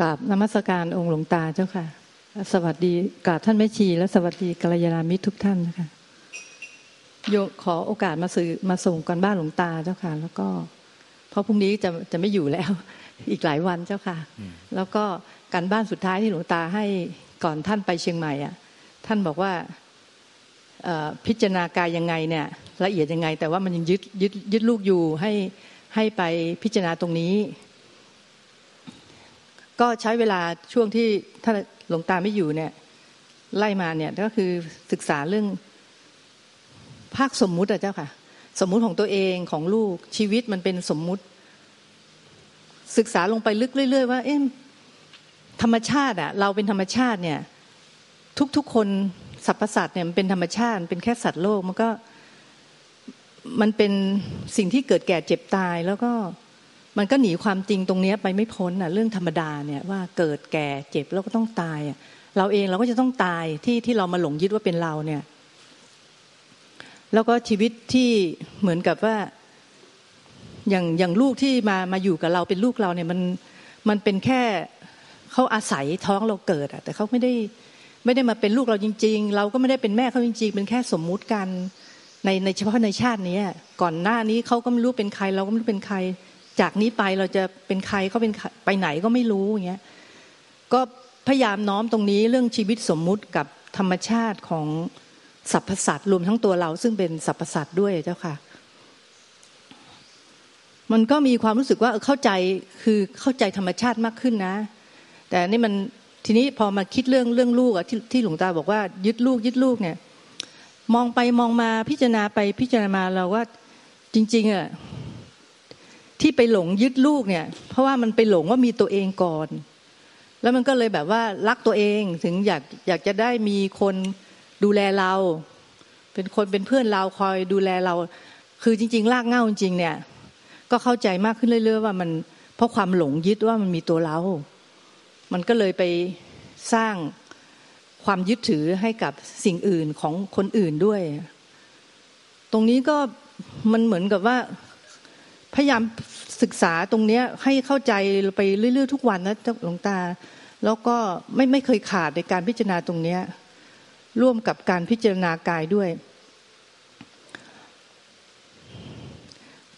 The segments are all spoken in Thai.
กราบนมัสการองค์หลวงตาเจ้าค่ะ สวัสดีกราบท่านแม่ชี และสวัสดีกัลยาณมิตรทุกท่านนะคะโยขอโอกาสมาสื่อมาส่งกันบ้านหลวงตาเจ้าค่ะ แล้วก็เพราะพรุ่งนี้จะจะไม่อยู่แล้ว อีกหลายวันเจ้าค่ะ แล้วก็การบ้านสุดท้ายที่หลวงตาให้ก่อนท่านไปเชียงใหม่อะ ท่านบอกว่าพิจารณากายยังไงเนี่ย ละเอียดยังไง แต่ว่ามันยังยึดยึดยึดลูกอยู่ให้ให้ไปพิจารณาตรงนี้ ก็ใช้เวลาช่วงที่ท่านหลวงตาไม่อยู่เนี่ย ไล่มาเนี่ยก็คือศึกษาเรื่อง ภาคสมมุติอะเจ้าค่ะ สมมุติของตัวเองของลูกชีวิตมันเป็นสมมุติ ศึกษาลงไปลึกเรื่อย ๆ ว่า เอ๊ะธรรมชาติอะเราเป็นธรรมชาติเนี่ย ทุกๆคนสรรพสัตว์เนี่ยมันเป็นธรรมชาติเป็นแค่สัตว์โลกมันก็มันเป็นสิ่งที่เกิดแก่เจ็บตายแล้วก็ มันก็หนีความจริงตรงนี้ไปไม่พ้นอะเรื่องธรรมดาเนี่ยว่าเกิดแก่เจ็บแล้วก็ต้องตายอะเราเองเราก็จะต้องตายที่ที่เรามาหลงยึดว่าเป็นเราเนี่ย แล้วก็ชีวิตที่เหมือนกับว่า อย่างอย่างลูกที่มามาอยู่กับเราเป็นลูกเราเนี่ยมันมันเป็นแค่เขาอาศัยท้องเราเกิดอะแต่เขาไม่ได้ไม่ได้มาเป็นลูกเราจริง ๆ เราก็ไม่ได้เป็นแม่เขาจริง ๆ เป็นแค่สมมุติกันในในเฉพาะในชาตินี้ก่อนหน้านี้เขาก็ไม่รู้เป็นใคร เราก็ไม่รู้เป็นใคร จากนี้ไปเราจะเป็นใครเขาเป็นไปไหนก็ไม่รู้อย่างเงี้ยก็พยายามน้อมตรงนี้เรื่องชีวิตสมมุติกับธรรมชาติของสรรพสัตว์รวมทั้งตัวเราซึ่งเป็นสรรพสัตว์ด้วยเจ้าค่ะ มันก็มีความรู้สึกว่าเข้าใจคือเข้าใจธรรมชาติมากขึ้นนะ แต่นี่มันทีนี้พอมาคิดเรื่องเรื่องลูกอะที่ที่หลวงตาบอกว่ายึดลูกยึดลูกเนี่ย มองไปมองมาพิจารณาไปพิจารณามาเราว่าจริงๆอะ ที่ไปหลงยึดลูกเนี่ย เพราะว่ามันไปหลงว่ามีตัวเองก่อน แล้วมันก็เลยแบบว่ารักตัวเองถึงอยากอยากจะได้มีคนดูแลเรา เป็นคนเป็นเพื่อนเราคอยดูแลเรา คือจริงๆลากเง่าจริงเนี่ย ก็เข้าใจมากขึ้นเรื่อย ๆ ว่ามันเพราะความหลงยึดว่ามันมีตัวเรา มันก็เลยไปสร้างความยึดถือให้กับสิ่งอื่นของคนอื่นด้วย ตรงนี้ก็มันเหมือนกับว่า พยายามศึกษาตรงเนี้ยให้เข้าใจไปเรื่อยๆทุกวันนะหลวงตา แล้วก็ไม่ไม่เคยขาดในการพิจารณาตรงเนี้ยร่วมกับการพิจารณากายด้วย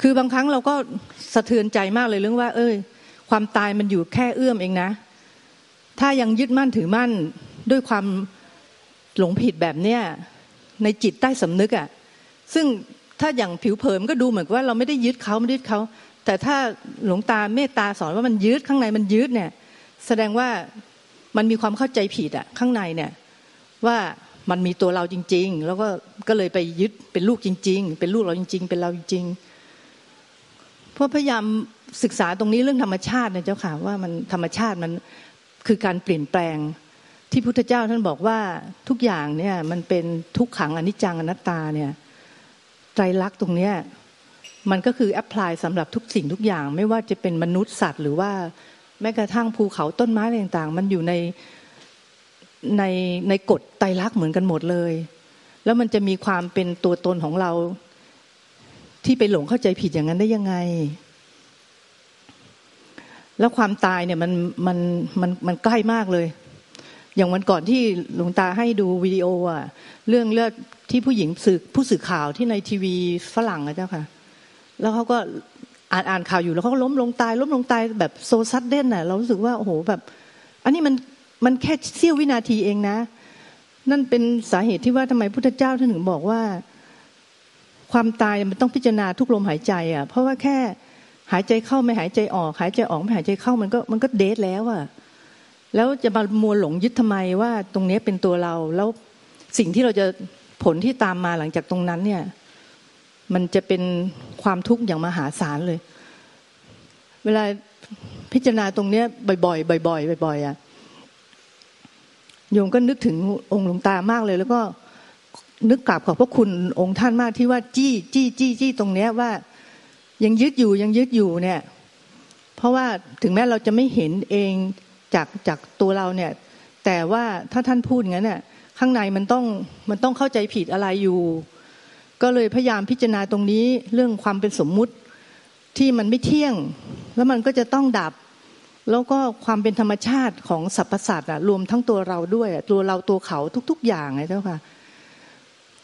คือบางครั้งเราก็สะเทือนใจมากเลยเรื่องว่า เอ้ย ความตายมันอยู่แค่เอื้อมเองนะ ถ้ายังยึดมั่นถือมั่นด้วยความหลงผิดแบบเนี้ยในจิตใต้สำนึกอะ่ะซึ่ง ถ้าอย่างผิวเผินก็ดูเหมือนว่าเราไม่ได้ยึดเขาไม่ยึดเขาแต่ถ้าหลวงตาเมตตาสอนว่ามันยึดข้างในมันยึดเนี่ย แสดงว่ามันมีความเข้าใจผิดอะข้างในเนี่ยว่ามันมีตัวเราจริง ๆ แล้วก็ก็เลยไปยึดเป็นลูกจริง ๆ เป็นลูกเราจริง ๆ เป็นเราจริงๆเพราะพยายามศึกษาตรงนี้เรื่องธรรมชาตินะเจ้าค่ะว่ามันธรรมชาติมันคือการเปลี่ยนแปลงที่พุทธเจ้าท่านบอกว่าทุกอย่างเนี่ยมันเป็นทุกขังอนิจจังอนัตตาเนี่ย รลักษณ์ตรงเนี้ยมันก็คือแอพพลายสำหรับทุกสิ่งทุกอย่าง ไม่ว่าจะเป็นมนุษย์สัตว์ หรือว่าแม้กระทั่งภูเขาต้นไม้อะไรต่างๆ มันอยู่ในในในกฎไตรลักษณ์เหมือนกันหมดเลย แล้วมันจะมีความเป็นตัวตนของเรา ที่ไปหลงเข้าใจผิดอย่างนั้นได้ยังไง แล้วความตายเนี่ยมันมันมันมันใกล้มากเลย อย่างวันก่อนที่หลวงตาให้ดูวิดีโออะเรื่องเลือดที่ผู้หญิงสื่อผู้สื่อข่าวที่ในทีวีฝรั่งอะเจ้าค่ะ แล้วเขาก็อ่านอ่านข่าวอยู่แล้วเขาก็ล้มลงตาย ล้มลงตายแบบโซซัดเด่นน่ะเรารู้สึกว่าโอ้โหแบบ อันนี้มันมันแค่เสี้ยววินาทีเองนะ นั่นเป็นสาเหตุที่ว่าทำไมพุทธเจ้าท่านถึงบอกว่า ความตายมันต้องพิจารณาทุกลมหายใจ อะ เพราะว่าแค่หายใจเข้าไม่หายใจออก หายใจออกไม่หายใจเข้ามันก็มันก็เดทแล้วอะ แล้วจะมามัวหลงยึดทำไมว่าตรงนี้เป็นตัวเรา แล้วสิ่งที่เราจะผลที่ตามมาหลังจากตรงนั้นเนี่ย มันจะเป็นความทุกข์อย่างมหาศาลเลย เวลาพิจารณาตรงเนี้ยบ่อยๆบ่อยๆบ่อยๆอะโยมก็นึกถึงองค์หลวงตามากเลย แล้วก็นึกกราบขอบพระคุณองค์ท่านมากที่ว่าจี้จี้จี้จี้ตรงเนี้ยว่า ยังยึดอยู่ยังยึดอยู่เนี่ย เพราะว่าถึงแม้เราจะไม่เห็นเอง จากจากตัวเราเนี่ย แต่ว่าถ้าท่านพูดงั้นเนี่ยข้างในมันต้องมันต้องเข้าใจผิดอะไรอยู่ ก็เลยพยายามพิจารณาตรงนี้เรื่องความเป็นสมมุติที่มันไม่เที่ยง แล้วมันก็จะต้องดับ แล้วก็ความเป็นธรรมชาติของสรรพสัตว์อะรวมทั้งตัวเราด้วยตัวเราตัวเขาทุก ๆ อย่างไงเจ้าค่ะ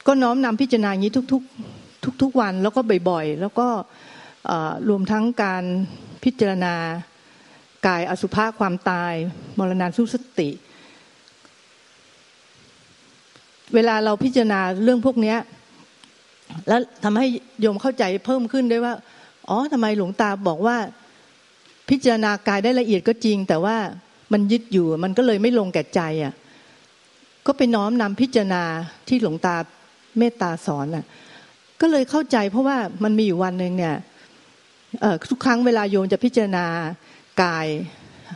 ก็น้อมนำพิจารณาอย่างนี้ทุก ๆ ทุก ๆ วันแล้วก็บ่อยๆ แล้วก็รวมทั้งการพิจารณา กายอสุภะความตาย มรณาสุสติ เวลาเราพิจารณาเรื่องพวกนี้แล้วทำให้โยมเข้าใจเพิ่มขึ้นด้วยว่า อ๋อทำไมหลวงตาบอกว่า พิจารณากายได้ละเอียดก็จริง แต่ว่ามันยึดอยู่มันก็เลยไม่ลงแก่ใจอะ ก็ไปน้อมนำพิจารณาที่หลวงตาเมตตาสอนอะ ก็เลยเข้าใจเพราะว่ามันมีอยู่วันหนึ่งเนี่ยทุกครั้งเวลาโยมจะพิจารณา กาย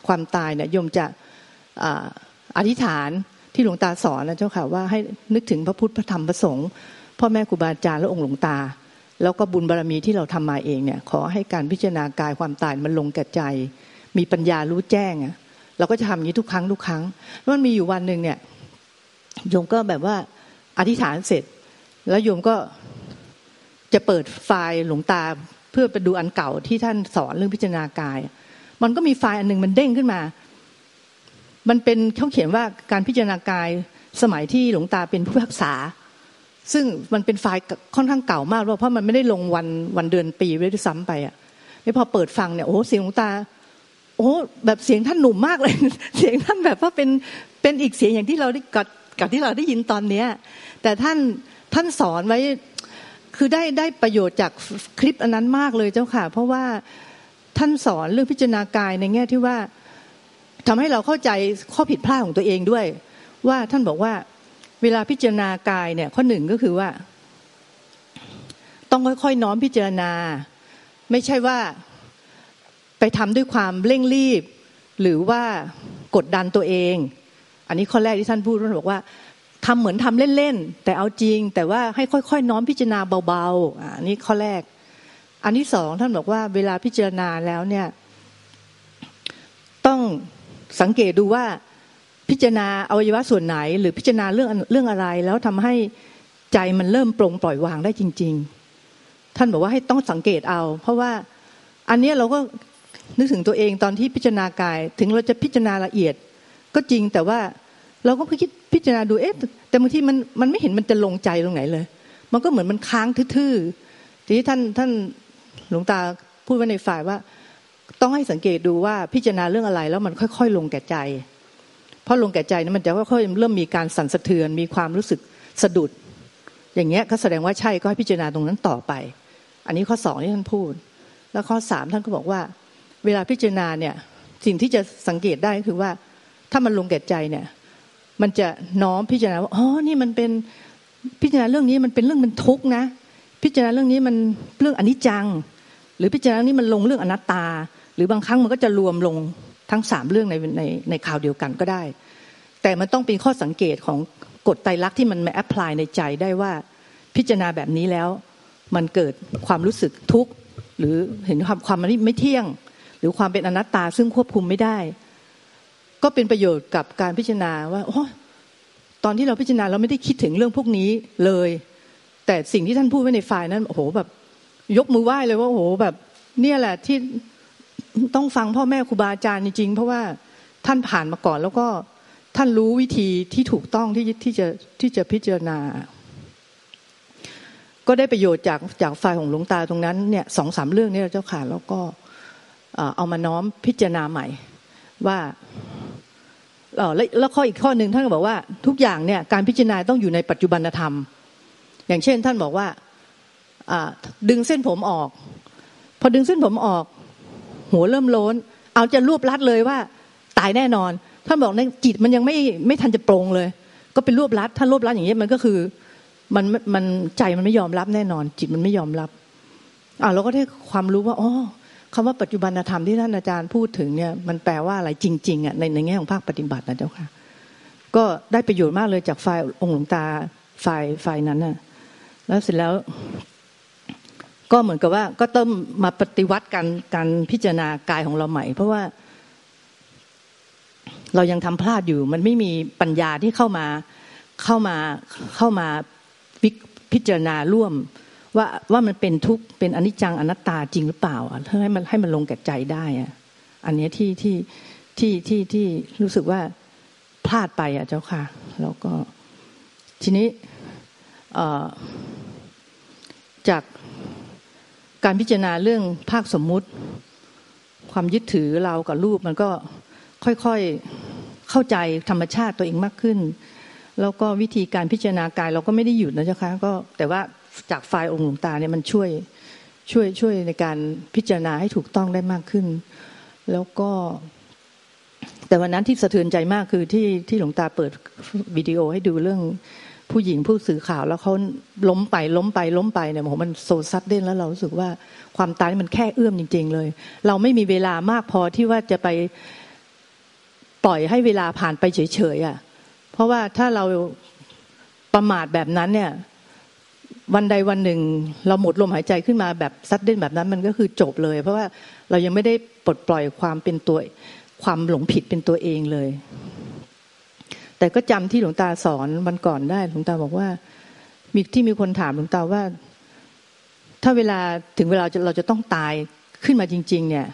ความตายเนี่ยโยมจะอธิษฐานที่หลวงตาสอนนะเจ้าค่ะว่าให้นึกถึงพระพุทธพระธรรมพระสงฆ์พ่อแม่ครูบาอาจารย์และองค์หลวงตา แล้วก็บุญบารรมีที่เราทำมาเองเนี่ยขอให้การพิจารณากายความตายมันลงแก่ใจ มีปัญญารู้แจ้งอะเราก็จะทำอย่างนี้ทุกครั้งทุกครั้งแล้วมันมีอยู่วันหนึ่งเนี่ยโยมก็แบบว่าอธิษฐานเสร็จ แล้วโยมก็จะเปิดไฟล์หลวงตาเพื่อไปดูอันเก่าที่ท่านสอนเรื่องพิจารณากาย มันก็มีไฟล์อันหนึ่งมันเด้งขึ้นมา มันเป็นเขาเขียนว่าการพิจารณากายสมัยที่หลวงตาเป็นผู้รักษา ซึ่งมันเป็นไฟล์ค่อนข้างเก่ามากเพราะมันไม่ได้ลงวันวันเดือนปีไว้ด้วยซ้ำไปอะไม่พอเปิดฟังเนี่ยโอ้เสียงหลวงตา โอ้แบบเสียงท่านหนุ่มมากเลย เสียงท่านแบบว่าเป็นเป็นอีกเสียงอย่างที่เราได้กับกับที่เราได้ยินตอนเนี้ย แต่ท่านท่านสอนไว้คือได้ได้ประโยชน์จากคลิปอันนั้นมากเลยเจ้าค่ะ เพราะว่า ท่านสอนเรื่องพิจารณากายในแง่ที่ว่าทำให้เราเข้าใจข้อผิดพลาดของตัวเองด้วย ว่าท่านบอกว่าเวลาพิจารณากายเนี่ยข้อหนึ่งก็คือว่า ต้องค่อยๆน้อมพิจารณา ไม่ใช่ว่าไปทำด้วยความเร่งรีบ หรือว่ากดดันตัวเอง อันนี้ข้อแรกที่ท่านพูดท่านบอกว่าทำเหมือนทำเล่นๆแต่เอาจริง แต่ว่าให้ค่อยๆ น้อมพิจารณาเบาๆอันนี้ข้อแรก อันที่สองท่านบอกว่าเวลาพิจารณาแล้วเนี่ย ต้องสังเกตดูว่าพิจารณาอวัยวะส่วนไหน หรือพิจารณาเรื่องเรื่องอะไร แล้วทำให้ใจมันเริ่มปรงปล่อยวางได้จริง ๆ ท่านบอกว่าให้ต้องสังเกตเอา เพราะว่าอันนี้เราก็นึกถึงตัวเองตอนที่พิจารณากาย ถึงเราจะพิจารณาละเอียด ก็จริงแต่ว่าเราก็คิดพิจารณาดูเอ๊ะแต่บางทีมันมันไม่เห็นมันจะลงใจตรงไหนเลย มันก็เหมือนมันค้างทื่อๆทีนี้ท่านท่าน หลวงตาพูดไว้ในฝ่ายว่า ต้องให้สังเกตดูว่าพิจารณาเรื่องอะไรแล้วมันค่อย ๆ ลงแก่ใจ เพราะลงแก่ใจนั้นมันจะค่อยๆเริ่มมีการสั่นสะเทือน มีความรู้สึกสะดุด อย่างเงี้ยก็แสดงว่าใช่ก็ให้พิจารณาตรงนั้นต่อไป อันนี้ข้อสองที่ท่านพูด แล้วข้อสามท่านก็บอกว่า เวลาพิจารณาเนี่ยสิ่งที่จะสังเกตได้ก็คือว่า ถ้ามันลงแก่ใจเนี่ย มันจะน้อมพิจารณาว่าอ๋อนี่มันเป็นพิจารณาเรื่องนี้มันเป็นเรื่องมันทุกข์นะ พิจารณาเรื่องนี้มันเรื่องอนิจจัง หรือพิจารณานี้มันลงเรื่องอนัตตา หรือบางครั้งมันก็จะรวมลงทั้งสามเรื่องในในในข่าวเดียวกันก็ได้ แต่มันต้องเป็นข้อสังเกตของกฎไตรลักษณ์ที่มันมาแอพพลายในใจได้ว่าพิจารณาแบบนี้แล้ว มันเกิดความรู้สึกทุกข์หรือเห็นความความมันไม่เที่ยง หรือความเป็นอนัตตาซึ่งควบคุมไม่ได้ ก็เป็นประโยชน์กับการพิจารณาว่าโอ้ตอนที่เราพิจารณาเราไม่ได้คิดถึงเรื่องพวกนี้เลย แต่สิ่งที่ท่านพูดไว้ในไฟล์นั้นโอ้โหแบบ ยกมือไหว้เลยว่าโอ้โหแบบ เนี่ยแหละที่ต้องฟังพ่อแม่ครูบาอาจารย์จริงๆเพราะว่าท่านผ่านมาก่อนแล้วก็ท่านรู้วิธีที่ถูกต้องที่ที่จะที่จะพิจารณา ก็ได้ประโยชน์จากจากไฟของหลวงตาตรงนั้นเนี่ยสองสามเรื่องนี้เราเจ้าค่ะแล้วก็เอามาน้อมพิจารณาใหม่ว่าแล้วข้ออีกข้อหนึ่งท่านก็บอกว่า ทุกอย่างเนี่ยการพิจารณาต้องอยู่ในปัจจุบันธรรม อย่างเช่น ท่านบอกว่าดึงเส้นผมออก พอดึงเส้นผมออก หัวเริ่มโล้น เอาจะรวบรัดเลยว่า ตายแน่นอน ท่านบอกในจิตมันยังไม่ไม่ทันจะปรงเลย ก็เป็นรวบรัดถ้ารวบรัดอย่างนี้มันก็คือมันมันใจมันไม่ยอมรับแน่นอน จิตมันไม่ยอมรับอ่าเราก็ได้ความรู้ว่าอ๋อคำว่าปัจจุบันธรรมที่ท่านอาจารย์พูดถึงเนี่ยมันแปลว่าอะไรจริงๆอะในในแง่ของภาคปฏิบัตินะเจ้าค่ะ ก็ได้ประโยชน์มากเลยจากฝ่ายองค์หลวงตาฝ่ายฝ่ายนั้นน่ะ แล้วเสร็จแล้ว ก็เหมือนกับว่า ก็ต้องมาปฏิวัติการการพิจารณากายของเราใหม่ เพราะว่า เรายังทำพลาดอยู่ มันไม่มีปัญญาที่เข้ามาเข้ามาเข้ามาพิจารณาร่วม ว่าว่ามันเป็นทุกข์เป็นอนิจจังอนัตตาจริงหรือเปล่าให้มันให้มันลงแก่ใจได้อะอันนี้ที่ที่ที่ที่ที่รู้สึกว่าพลาดไปอะเจ้าค่ะ แล้วก็ทีนี้เอ่อ จากการพิจารณาเรื่องภาคสมมุติ ความยึดถือเรากับรูปมันก็ค่อยๆเข้าใจธรรมชาติตัวเองมากขึ้น แล้วก็วิธีการพิจารณากายเราก็ไม่ได้หยุดนะเจ้าค่ะก็แต่ว่าจากไฟล์องค์หลวงตาเนี่ยมันช่วยช่วยช่วยในการพิจารณาให้ถูกต้องได้มากขึ้น แล้วก็ แต่วันนั้นที่สะเทือนใจมากคือที่ที่หลวงตาเปิดวิดีโอให้ดูเรื่อง ผู้หญิงผู้สื่อข่าวแล้วเขาล้มไปล้มไปล้มไปเนี่ยโหมันโซซัดเด่นแล้วเรารู้สึกว่าความตายมันแค่เอื้อมจริง ๆ เลย เราไม่มีเวลามากพอที่ว่าจะไปปล่อยให้เวลาผ่านไปเฉยๆอะ เพราะว่าถ้าเราประมาทแบบนั้นเนี่ย วันใดวันหนึ่ง เราหมดลมหายใจขึ้นมาแบบซัดเด่นแบบนั้นมันก็คือจบเลย เพราะว่าเรายังไม่ได้ปลดปล่อยความเป็นตัวความหลงผิดเป็นตัวเองเลย แต่ก็จำที่หลวงตาสอนวันก่อนได้ หลวงตาบอกว่า มีที่มีคนถามหลวงตาว่า ถ้าเวลาถึงเวลาเราจะต้องตายขึ้นมาจริง ๆ เนี่ย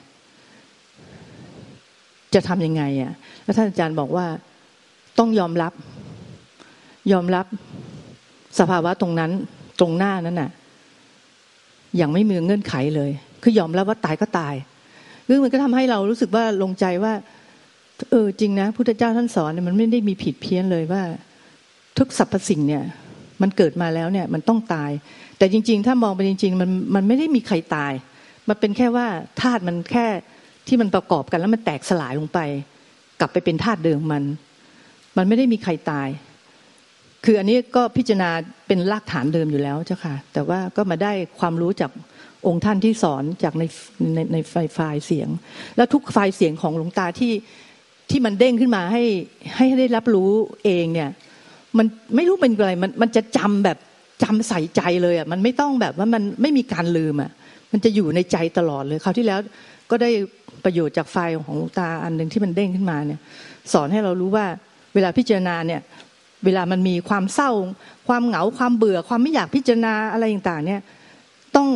จะทำยังไงอะ แล้วท่านอาจารย์บอกว่าต้องยอมรับ ยอมรับสภาวะตรงนั้น ตรงหน้านั้นน่ะ อย่างไม่มีเงื่อนไขเลย คือยอมรับว่าตายก็ตายซึ่งมันก็ทำให้เรารู้สึกว่าลงใจว่า เออจริงนะพุทธเจ้าท่านสอนเนี่ยมันไม่ได้มีผิดเพี้ยนเลยว่า ทุกสรรพสิ่งเนี่ย มันเกิดมาแล้วเนี่ย มันต้องตาย แต่จริง ๆ ถ้ามองไปจริง ๆ มันมันไม่ได้มีใครตาย มันเป็นแค่ว่าธาตุมันแค่ที่มันประกอบกันแล้วมันแตกสลายลงไป กลับไปเป็นธาตุเดิมมัน มันไม่ได้มีใครตาย คืออันนี้ก็พิจารณาเป็นรากฐานเดิมอยู่แล้วเจ้าค่ะ แต่ว่าก็มาได้ความรู้จากองค์ท่านที่สอนจากในในในไฟฟล์เสียง แล้วทุกไฟล์เสียงของหลวงตาที่ ที่มันเด้งขึ้นมาให้ให้ได้รับรู้เองเนี่ย มันไม่รู้เป็นอะไรมันมันจะจำแบบจำใส่ใจเลยอะมันไม่ต้องแบบว่ามันไม่มีการลืมอะมันจะอยู่ในใจตลอดเลยคราวที่แล้วก็ได้ประโยชน์จากไฟล์ของลวงตาอันหนึ่งที่มันเด้งขึ้นมาเนี่ย สอนให้เรารู้ว่าเวลาพิจารณาเนี่ย เวลามันมีความเศร้า ความเหงาความเบื่อ ความไม่อยากพิจารณาอะไรต่างๆ เนี่ย ต้อง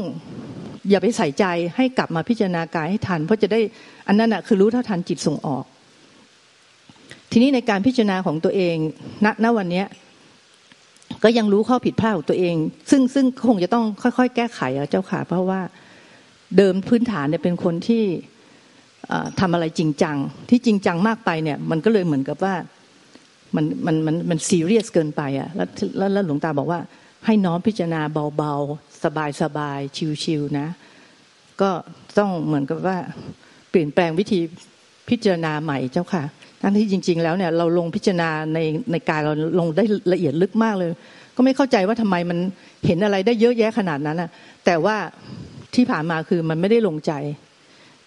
อย่าไปใส่ใจให้กลับมาพิจารณากายให้ทัน เพราะจะได้อันนั้นอะคือรู้เท่าทันจิตส่งออก ทีนี้ในการพิจารณาของตัวเองณณวันนี้ก็ยังรู้ข้อผิดพลาดของตัวเอง ซึ่งซึ่งคงจะต้องค่อย ๆ แก้ไขเจ้าค่ะ เพราะว่าเดิมพื้นฐานเนี่ยเป็นคนที่ทำอะไรจริงจัง ที่จริงจังมากไปเนี่ย มันก็เลยเหมือนกับว่ามันมันมันมันซีเรียสเกินไปอะแล้วแล้วหลวงตาบอกว่า ให้น้อมพิจารณาเบาๆ สบายๆ ชิวๆนะ ก็ต้องเหมือนกับว่า เปลี่ยนแปลงวิธีพิจารณาใหม่เจ้าค่ะ ทั้งที่จริง ๆ แล้วเนี่ยเราลงพิจารณาในในกายเราลงได้ละเอียดลึกมากเลย ก็ไม่เข้าใจว่าทำไมมันเห็นอะไรได้เยอะแยะขนาดนั้นอะแต่ว่าที่ผ่านมาคือมันไม่ได้ลงใจ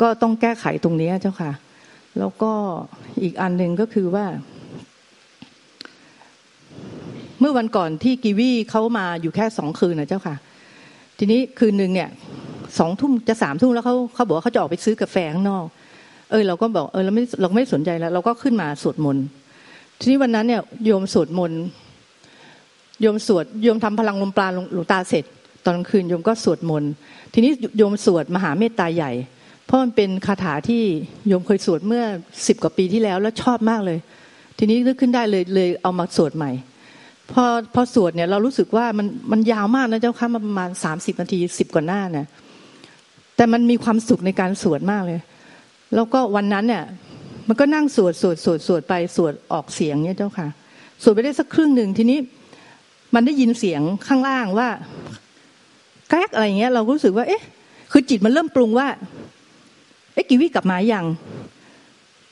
ก็ต้องแก้ไขตรงนี้เจ้าค่ะ แล้วก็อีกอันหนึ่งก็คือว่า เมื่อวันก่อนที่กีวีเขามาอยู่แค่สองคืนนะเจ้าค่ะ ทีนี้คืนหนึ่งเนี่ยสองทุ่มจะสามทุ่มแล้วเขาเขาบอกว่าเขาจะออกไปซื้อกาแฟข้างนอก เออเราก็บอกเออเราไม่เราไม่สนใจแล้ว เราก็ขึ้นมาสวดมนต์ทีนี้วันนั้นเนี่ยโยมสวดมนต์โยมสวดโยมทำพลังลมปราณหลวงตาเสร็จ ตอนคืนโยมก็สวดมนต์ทีนี้โยมสวดมหาเมตตาใหญ่ เพราะมันเป็นคาถาที่โยมเคยสวดเมื่อสิบกว่าปีที่แล้วแล้วชอบมากเลย ทีนี้นึกขึ้นได้เลยเลยเอามาสวดใหม่พอพอสวดเนี่ยเรารู้สึกว่ามันมันยาวมากนะเจ้าค่ะประมาณสามสิบนาทีสิบกว่าหน้าเนี่ยแต่มันมีความสุขในการสวดมากเลย แล้วก็วันนั้นเนี่ยมันก็นั่งสวดสวดสวดสวดไปสวดออกเสียงเนี่ยเจ้าค่ะ สวดไปได้สักครึ่งหนึ่งทีนี้ มันได้ยินเสียงข้างล่างว่าแกรกอะไรเงี้ย เรารู้สึกว่า เอ๊ะ คือจิตมันเริ่มปรุงว่า เอ๊ะกิวิกลับมาอย่าง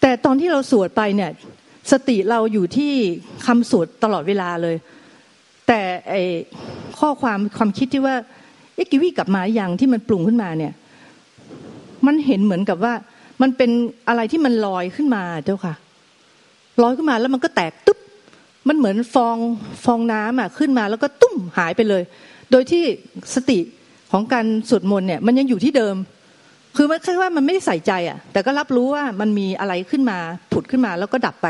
แต่ตอนที่เราสวดไปเนี่ย สติเราอยู่ที่คำสวดตลอดเวลาเลย แต่ไอข้อความความคิดที่ว่าเอ๊กิวีกลับมาอย่างที่มันปรุงขึ้นมาเนี่ย มันเห็นเหมือนกับว่า มันเป็นอะไรที่มันลอยขึ้นมาเจ้าค่ะลอยขึ้นมาแล้วมันก็แตกตุ๊บมันเหมือนฟองฟองน้ำอะขึ้นมาแล้วก็ตุ้มหายไปเลย โดยที่สติของการสวดมนต์เนี่ยมันยังอยู่ที่เดิม คือมันแค่ว่ามันไม่ได้ใส่ใจอะ แต่ก็รับรู้ว่ามันมีอะไรขึ้นมาผุดขึ้นมาแล้วก็ดับไป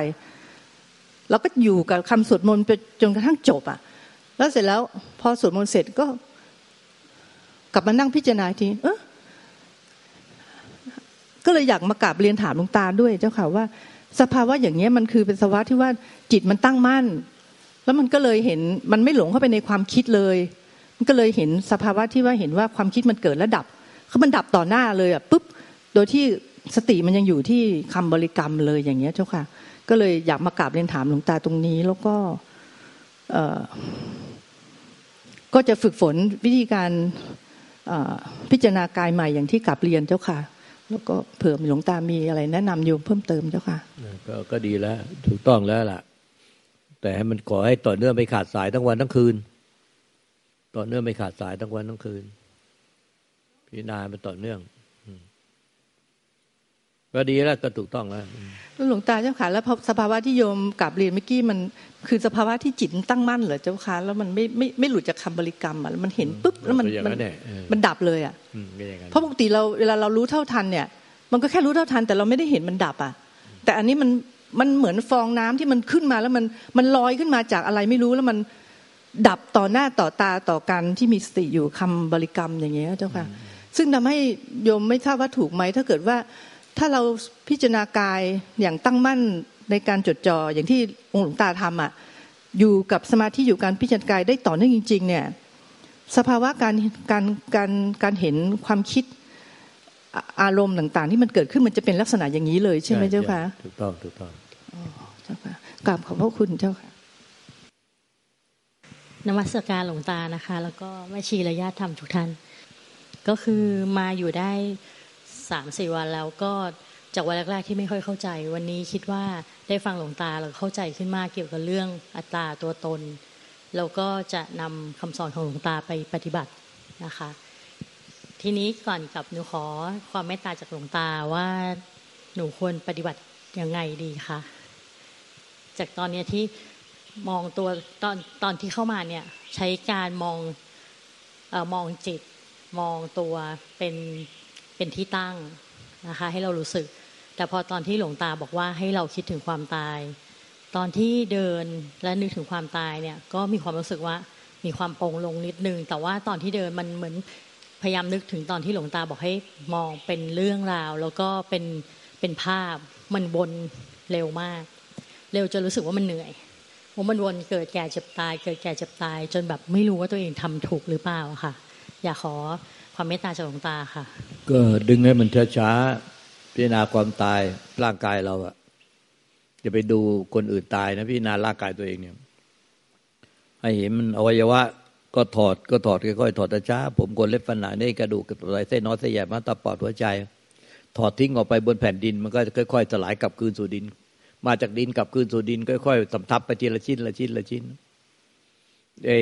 เราก็อยู่กับคำสวดมนต์ไปจนกระทั่งจบอะ แล้วเสร็จแล้วพอสวดมนต์เสร็จก็ กลับมานั่งพิจารณาทีเออ ก็เลยอยากมากราบเรียนถามหลวงตาด้วยเจ้าค่ะว่า สภาวะอย่างเงี้ยมันคือเป็นสภาวะที่ว่าจิตมันตั้งมั่น แล้วมันก็เลยเห็นมันไม่หลงเข้าไปในความคิดเลย มันก็เลยเห็นสภาวะที่ว่าเห็นว่าความคิดมันเกิดแล้วดับเขามันดับต่อหน้าเลยอะปุ๊บโดยที่สติมันยังอยู่ที่คำบริกรรมเลยอย่างเงี้ยเจ้าค่ะ ก็เลยอยากมากราบเรียนถามหลวงตาตรงนี้ แล้วก็เอก็จะฝึกฝนวิธีการพิจารณากายใหม่อย่างที่กลับเรียนเจ้าค่ะ แล้วก็เผื่อหลวงตามีอะไรแนะนำโยมเพิ่มเติมเจ้าค่ะก็ก็ดีแล้ว ถูกต้องแล้วล่ะ แต่ให้มันขอให้ต่อเนื่องไม่ขาดสายทั้งวันทั้งคืน ต่อเนื่องไม่ขาดสายทั้งวันทั้งคืน พิจารณามันต่อเนื่องก็ดีแล้วก็ถูกต้องแล้วหลวงตาเจ้าค่ะแล้วสภาวะที่โยมกับเรียนเมื่อกี้มัน คือสภาวะที่จิตตั้งมั่นเหรอเจ้าค่ะแล้วมันไม่ไม่ไม่หลุดจากคำบริกรรมอะมันเห็นปุ๊บแล้วมันมันมันดับเลยอะเพราะปกติเราเวลาเรารู้เท่าทันเนี่ย มันก็แค่รู้เท่าทันแต่เราไม่ได้เห็นมันดับอะ แต่อันนี้มันมันเหมือนฟองน้ำที่มันขึ้นมาแล้วมันมันลอยขึ้นมาจากอะไรไม่รู้แล้วมันดับต่อหน้าต่อตาต่อกันที่มีสติอยู่คำบริกรรมอย่างเงี้ยเจ้าค่ะ ซึ่งทำให้โยมไม่ทราบว่าถูกไหมถ้าเกิดว่าถ้าเราพิจารณากายอย่างตั้งมั่น ในการจดจ่ออย่างที่องค์หลวงตาทำอะอยู่กับสมาธิอยู่การพิจารณากายได้ต่อเนื่องจริง ๆ เนี่ย สภาวะการการการการเห็นความคิดอารมณ์ต่าง ๆ ที่มันเกิดขึ้นมันจะเป็นลักษณะอย่างนี้เลยใช่ไหมเจ้าค่ะถูกต้องถูกต้องเจ้าค่ะกราบขอบพระคุณเจ้าค่ะนมัสการหลวงตานะคะ แล้วก็แม่ชีระยะธรรมทุกท่าน ก็คือมาอยู่ได้สามสี่วันแล้วก็ จากวันแรกๆที่ไม่ค่อยเข้าใจ วันนี้คิดว่าได้ฟังหลวงตาเราเข้าใจขึ้นมากเกี่ยวกับเรื่องอัตตาตัวตนแล้วก็จะนำคำสอนของหลวงตาไปปฏิบัตินะคะ ทีนี้ก่อนกับหนูขอความเมตตาจากหลวงตาว่าหนูควรปฏิบัติยังไงดีคะจากตอนนี้ที่มองตัวตอนตอนที่เข้ามาเนี่ยใช้การมองอมองจิตมองตัวเป็นเป็นที่ตั้งนะคะให้เรารู้สึก แต่พอตอนที่หลวงตาบอกว่าให้เราคิดถึงความตาย ตอนที่เดินและนึกถึงความตายเนี่ย ก็มีความรู้สึกว่ามีความโปร่งลงนิดนึง แต่ว่าตอนที่เดินมันเหมือนพยายามนึกถึงตอนที่หลวงตาบอกให้มองเป็นเรื่องราว แล้วก็เป็นเป็นภาพมันวนเร็วมาก เร็วจนรู้สึกว่ามันเหนื่อยว่ามันวนเกิดแก่เจ็บตาย เกิดแก่เจ็บตาย จนแบบไม่รู้ว่าตัวเองทำถูกหรือเปล่าค่ะ อยากขอความเมตตาจากหลวงตาค่ะ ก็ดึงให้มันช้า พิจารณาความตายร่างกายเราอะจะไปดูคนอื่นตายนะพิจารณาร่างกายตัวเองเนี่ย ให้เห็นมันอวัยวะ ก็ถอดก็ถอดค่อยๆถอดช้าผมคนเล็บฝันหนาเนื้อกระดูกกระไรเส้นน้อยเส้นใหญ่มาตาปอดหัวใจ ถอดทิ้งออกไปบนแผ่นดิน มันก็ค่อยๆสลายกลับคืนสู่ดิน มาจากดินกลับคืนสู่ดิน ค่อยๆสำทับไปทีละชิ้นละชิ้นละชิ้นเอ้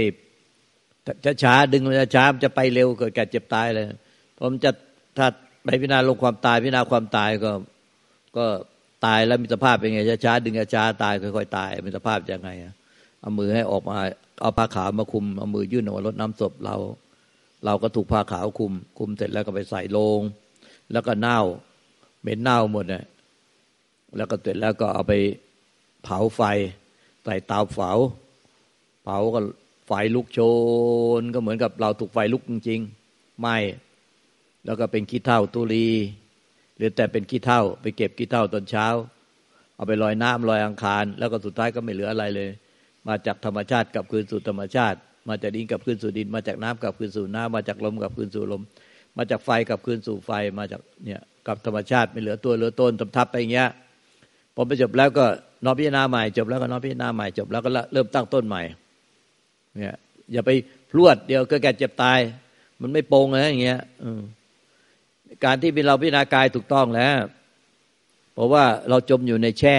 ช้าช้าดึงมันช้ามันจะไปเร็วเกิดแก่เจ็บตายเลยผมจะถ้า ไปพิจารณาลงความตายพิจารณาความตายก็ ก็ตายแล้วมีสภาพเป็นไงช้าช้าดึงช้าตายค่อยๆตายมีสภาพยังไงเอามือให้ออกมาเอาผ้าขาวมาคุมเอามือยื่นออกมาลดน้ำศพเรา เราก็ถูกผ้าขาวคุม คุมเสร็จแล้วก็ไปใส่ลง แล้วก็เน่าเหม็นเน่าหมดเนี่ยแล้วก็เสร็จแล้วก็เอาไปเผาไฟใส่เตาเผาเผาก็ไฟลุกโชน ก็เหมือนกับเราถูกไฟลุกจริงๆไหม แล้วก็เป็นขี้เท่าตุลี หรือแต่เป็นขี้เท่าไปเก็บขี้เท่าตอนเช้า เอาไปลอยน้ำลอยอังคาร แล้วก็สุดท้ายก็ไม่เหลืออะไรเลย มาจากธรรมชาติกับคืนสู่ธรรมชาติ มาจากดินกับคืนสู่ดิน มาจากน้ำกับคืนสู่น้ำมาจากลมกับคืนสู่ลม มาจากไฟกับคืนสู่ไฟ มาจากเนี่ยกับธรรมชาติไม่เหลือตัวเหลือต้นทำทับไปอย่างเงี้ยพอไปจบแล้วก็นอนพิจารณาใหม่จบแล้วก็นอนพิจารณาใหม่จบแล้วก็เริ่มตั้งต้นใหม่เนี่ยอย่าไปพรวดเดียวก็แก่เจ็บตาย มันไม่โปงนะอย่างเงี้ย การที่เราพิจารณากายถูกต้องแล้ว เพราะว่าเราจมอยู่ในแช่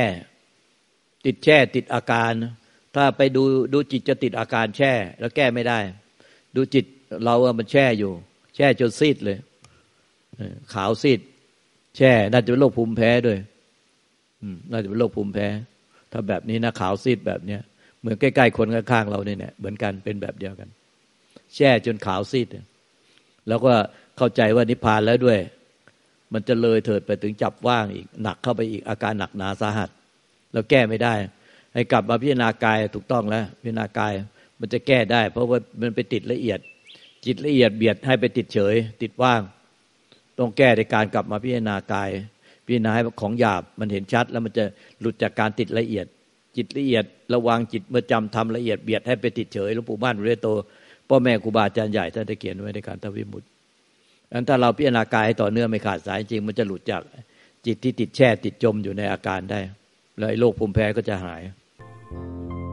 ติดแช่ติดอาการ ถ้าไปดูดูจิตจะติดอาการแช่ แล้วแก้ไม่ได้ ดูจิตเราอะมันแช่อยู่ แช่จนซีดเลย ขาวซีด แช่ น่าจะเป็นโรคภูมิแพ้ด้วยน่าจะเป็นโรคภูมิแพ้ ถ้าแบบนี้นะขาวซีดแบบเนี้ยเหมือนใกล้ๆคนข้างๆเราเนี่ยเหมือนกันเป็นแบบเดียวกัน แช่จนขาวซีด แล้วก็เข้าใจว่านิพพานแล้วด้วย มันจะเลยเถิดไปถึงจับว่างอีกหนักเข้าไปอีกอาการหนักหนาสาหัส เราแก้ไม่ได้ ให้กลับมาพิจารณากายถูกต้องแล้ว พิจารณากายมันจะแก้ได้ เพราะว่ามันไปติดละเอียด จิตละเอียดเบียดให้ไปติดเฉย ติดว่าง ต้องแก้ในการกลับมาพิจารณากาย พิจารณาให้ของหยาบมันเห็นชัด แล้วมันจะหลุดจากการติดละเอียด จิตละเอียด ระวังจิตเมื่อจำทำละเอียดเบียดให้ไปติดเฉยหลวงปู่บ้านเรโตพ่อแม่ครูบาอาจารย์ใหญ่ท่านได้เขียนไว้ในการทวิมุตติ อันถ้าเราพิจารณากายให้ต่อเนื่องไม่ขาดสายจริง มันจะหลุดจากจิตที่ติดแช่ติดจมอยู่ในอาการได้แล้วไอ้โรคภูมิแพ้ก็จะหาย Thank you.